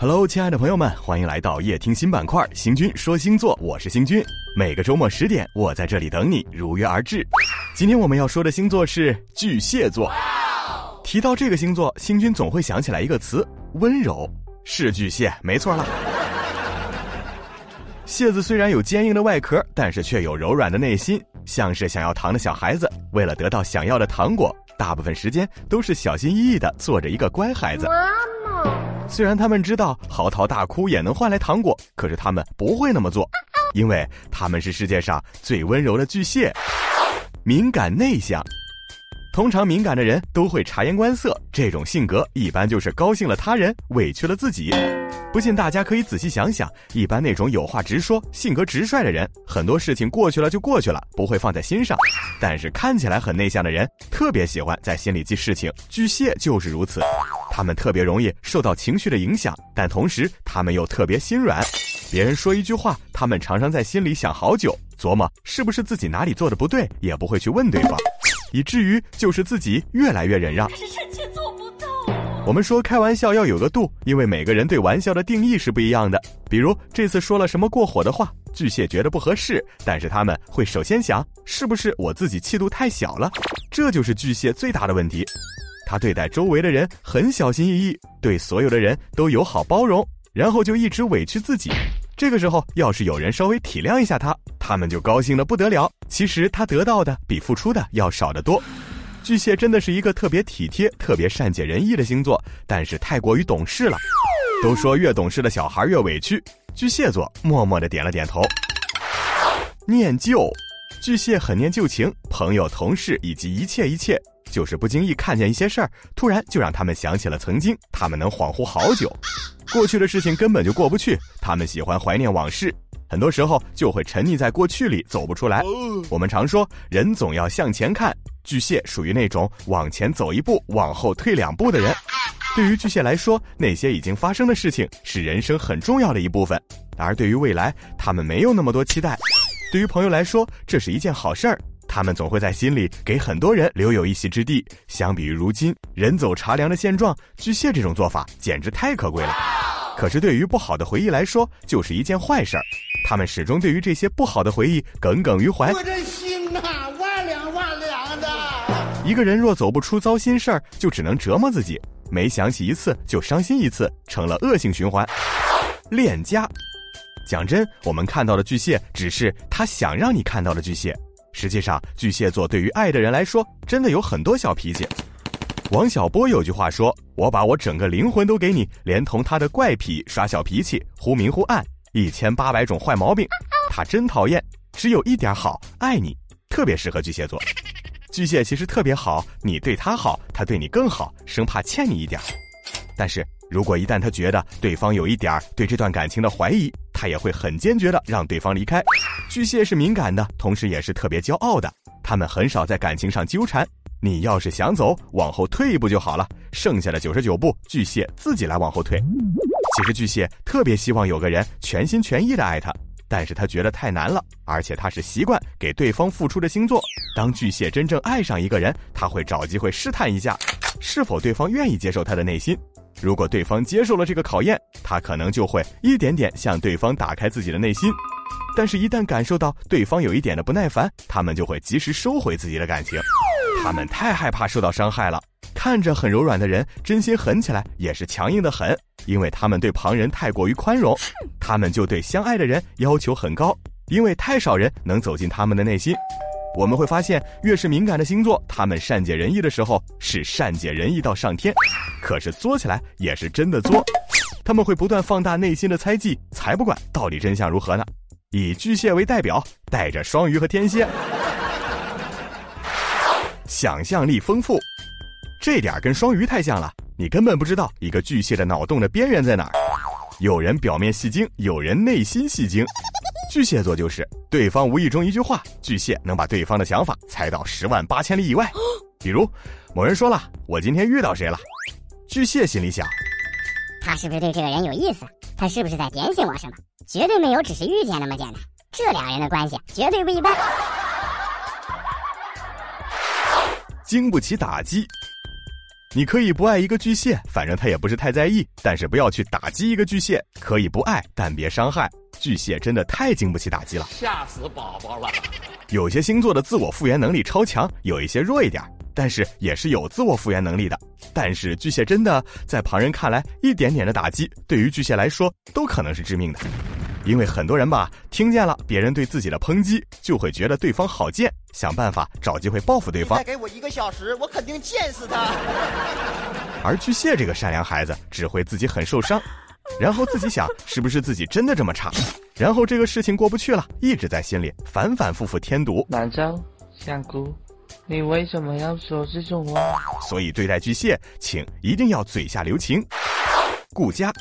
Hello，亲爱的朋友们，欢迎来到夜听新板块《星君说星座》，我是星君。每个周末十点，我在这里等你，如约而至。今天我们要说的星座是巨蟹座。提到这个星座，星君总会想起来一个词——温柔。是巨蟹，没错了。蟹子虽然有坚硬的外壳，但是却有柔软的内心，像是想要糖的小孩子。为了得到想要的糖果，大部分时间都是小心翼翼的做着一个乖孩子。虽然他们知道嚎啕大哭也能换来糖果，可是他们不会那么做，因为他们是世界上最温柔的巨蟹，敏感内向。通常敏感的人都会察言观色，这种性格一般就是高兴了他人，委屈了自己。不信大家可以仔细想想，一般那种有话直说、性格直率的人，很多事情过去了就过去了，不会放在心上。但是看起来很内向的人，特别喜欢在心里记事情。巨蟹就是如此，他们特别容易受到情绪的影响，但同时他们又特别心软。别人说一句话，他们常常在心里想好久，琢磨是不是自己哪里做的不对，也不会去问对方。以至于就是自己越来越忍让，可是臣妾做不到。我们说开玩笑要有个度，因为每个人对玩笑的定义是不一样的。比如这次说了什么过火的话，巨蟹觉得不合适，但是他们会首先想，是不是我自己气度太小了？这就是巨蟹最大的问题。他对待周围的人很小心翼翼，对所有的人都友好包容，然后就一直委屈自己。这个时候，要是有人稍微体谅一下他，他们就高兴的不得了。其实他得到的比付出的要少得多。巨蟹真的是一个特别体贴、特别善解人意的星座，但是太过于懂事了。都说越懂事的小孩越委屈，巨蟹座默默的点了点头。念旧，巨蟹很念旧情，朋友、同事以及一切一切，就是不经意看见一些事儿，突然就让他们想起了曾经，他们能恍惚好久。过去的事情根本就过不去，他们喜欢怀念往事，很多时候就会沉溺在过去里走不出来。我们常说人总要向前看，巨蟹属于那种往前走一步，往后退两步的人。对于巨蟹来说，那些已经发生的事情是人生很重要的一部分，而对于未来，他们没有那么多期待。对于朋友来说，这是一件好事儿，他们总会在心里给很多人留有一席之地。相比于如今人走茶凉的现状，巨蟹这种做法简直太可贵了。可是对于不好的回忆来说，就是一件坏事儿。他们始终对于这些不好的回忆耿耿于怀。我这心呐，万凉万凉的。一个人若走不出糟心事儿，就只能折磨自己。每想起一次就伤心一次，成了恶性循环。恋家，讲真，我们看到的巨蟹只是他想让你看到的巨蟹。实际上，巨蟹座对于爱的人来说，真的有很多小脾气。王小波有句话说：“我把我整个灵魂都给你，连同他的怪癖、耍小脾气、忽明忽暗，一千八百种坏毛病，他真讨厌。只有一点好，爱你，特别适合巨蟹座。巨蟹其实特别好，你对他好，他对你更好，生怕欠你一点。但是如果一旦他觉得对方有一点对这段感情的怀疑，他也会很坚决的让对方离开。巨蟹是敏感的，同时也是特别骄傲的，他们很少在感情上纠缠。”你要是想走，往后退一步就好了。剩下的九十九步，巨蟹自己来往后退。其实巨蟹特别希望有个人全心全意的爱他，但是他觉得太难了，而且他是习惯给对方付出的星座。当巨蟹真正爱上一个人，他会找机会试探一下，是否对方愿意接受他的内心。如果对方接受了这个考验，他可能就会一点点向对方打开自己的内心。但是，一旦感受到对方有一点的不耐烦，他们就会及时收回自己的感情。他们太害怕受到伤害了，看着很柔软的人，真心狠起来也是强硬的很。因为他们对旁人太过于宽容，他们就对相爱的人要求很高，因为太少人能走进他们的内心。我们会发现，越是敏感的星座，他们善解人意的时候是善解人意到上天，可是作起来也是真的作。他们会不断放大内心的猜忌，才不管到底真相如何呢。以巨蟹为代表，带着双鱼和天蝎。想象力丰富，这点跟双鱼太像了。你根本不知道一个巨蟹的脑洞的边缘在哪儿。有人表面戏精，有人内心戏精。巨蟹座就是，对方无意中一句话，巨蟹能把对方的想法猜到十万八千里以外。比如，某人说了：“我今天遇到谁了？”巨蟹心里想：他是不是对这个人有意思？他是不是在点醒我什么？绝对没有，只是遇见那么简单。这俩人的关系绝对不一般。经不起打击。你可以不爱一个巨蟹，反正他也不是太在意，但是不要去打击一个巨蟹。可以不爱，但别伤害。巨蟹真的太经不起打击了，吓死宝宝了。有些星座的自我复原能力超强，有一些弱一点，但是也是有自我复原能力的。但是巨蟹真的在旁人看来，一点点的打击对于巨蟹来说都可能是致命的。因为很多人吧，听见了别人对自己的抨击，就会觉得对方好贱，想办法找机会报复对方。再给我一个小时，我肯定贱死他。而巨蟹这个善良孩子，只会自己很受伤，然后自己想是不是自己真的这么差，然后这个事情过不去了，一直在心里反反复复添堵。兰州，香菇，你为什么要说这种话？所以对待巨蟹，请一定要嘴下留情，顾家。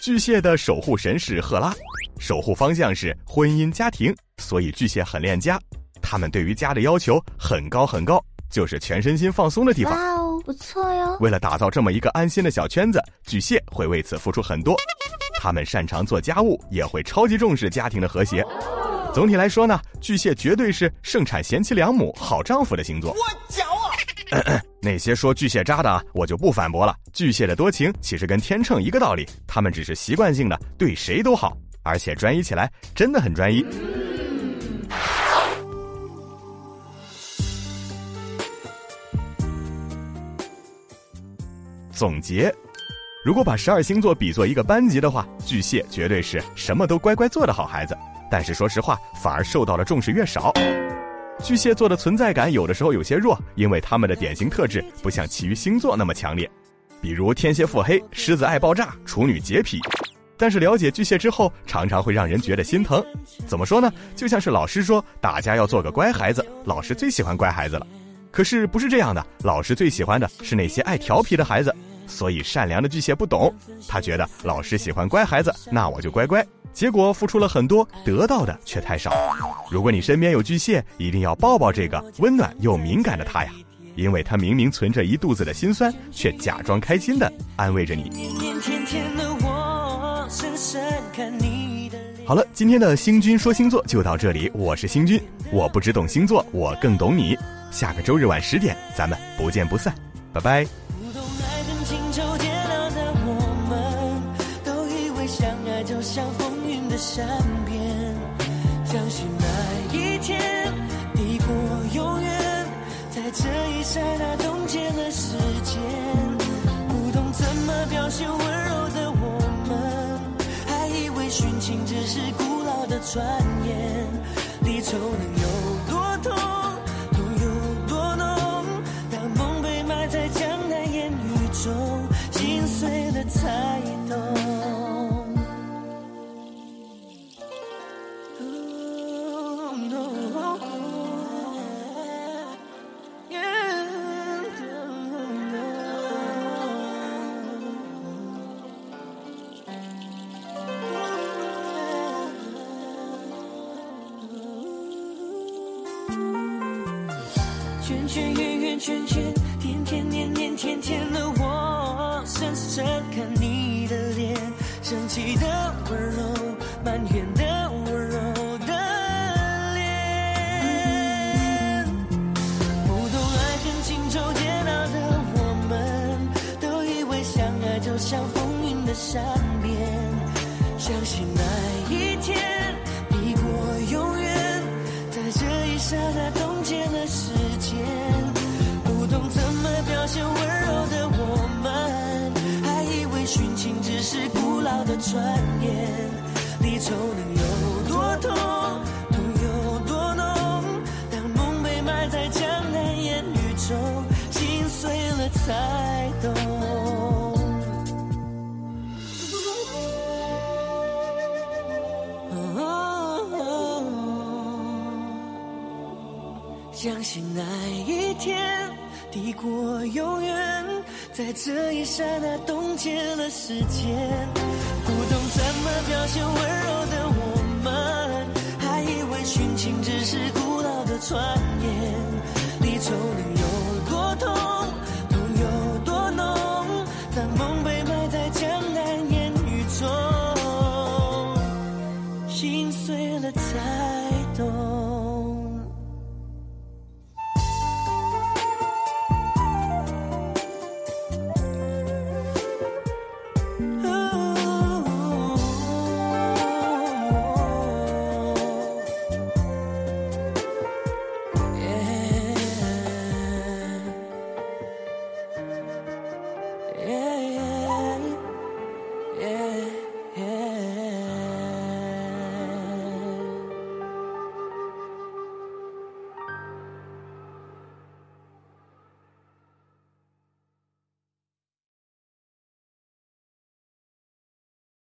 巨蟹的守护神是赫拉，守护方向是婚姻家庭，所以巨蟹很恋家。他们对于家的要求很高很高，就是全身心放松的地方。哇哦，不错哟！为了打造这么一个安心的小圈子，巨蟹会为此付出很多。他们擅长做家务，也会超级重视家庭的和谐。总体来说呢，巨蟹绝对是盛产贤妻良母、好丈夫的星座。我脚啊！那些说巨蟹渣的啊，我就不反驳了。巨蟹的多情其实跟天秤一个道理，他们只是习惯性的对谁都好，而且专一起来真的很专一。总结：如果把十二星座比作一个班级的话，巨蟹绝对是什么都乖乖做的好孩子，但是说实话，反而受到了重视越少。巨蟹座的存在感有的时候有些弱，因为他们的典型特质不像其余星座那么强烈，比如天蝎腹黑、狮子爱爆炸、处女洁癖。但是了解巨蟹之后，常常会让人觉得心疼。怎么说呢？就像是老师说大家要做个乖孩子，老师最喜欢乖孩子了。可是不是这样的，老师最喜欢的是那些爱调皮的孩子。所以善良的巨蟹不懂，他觉得老师喜欢乖孩子，那我就乖乖。结果付出了很多，得到的却太少。如果你身边有巨蟹，一定要抱抱这个温暖又敏感的他呀，因为他明明存着一肚子的心酸，却假装开心的安慰着你。好了，今天的星君说星座就到这里，我是星君，我不只懂星座，我更懂你。下个周日晚十点，咱们不见不散，拜拜。善变，相信那一天抵过永远，在这一刹那冻结了时间。不懂怎么表现温柔的我们，还以为殉情只是古老的传言。离愁能有记得转眼。离愁能有多痛，痛有多浓？当梦被埋在江南烟雨中，心碎了才懂。相信那一天抵过永远，在这一刹那冻结了时间。那些 Yeah.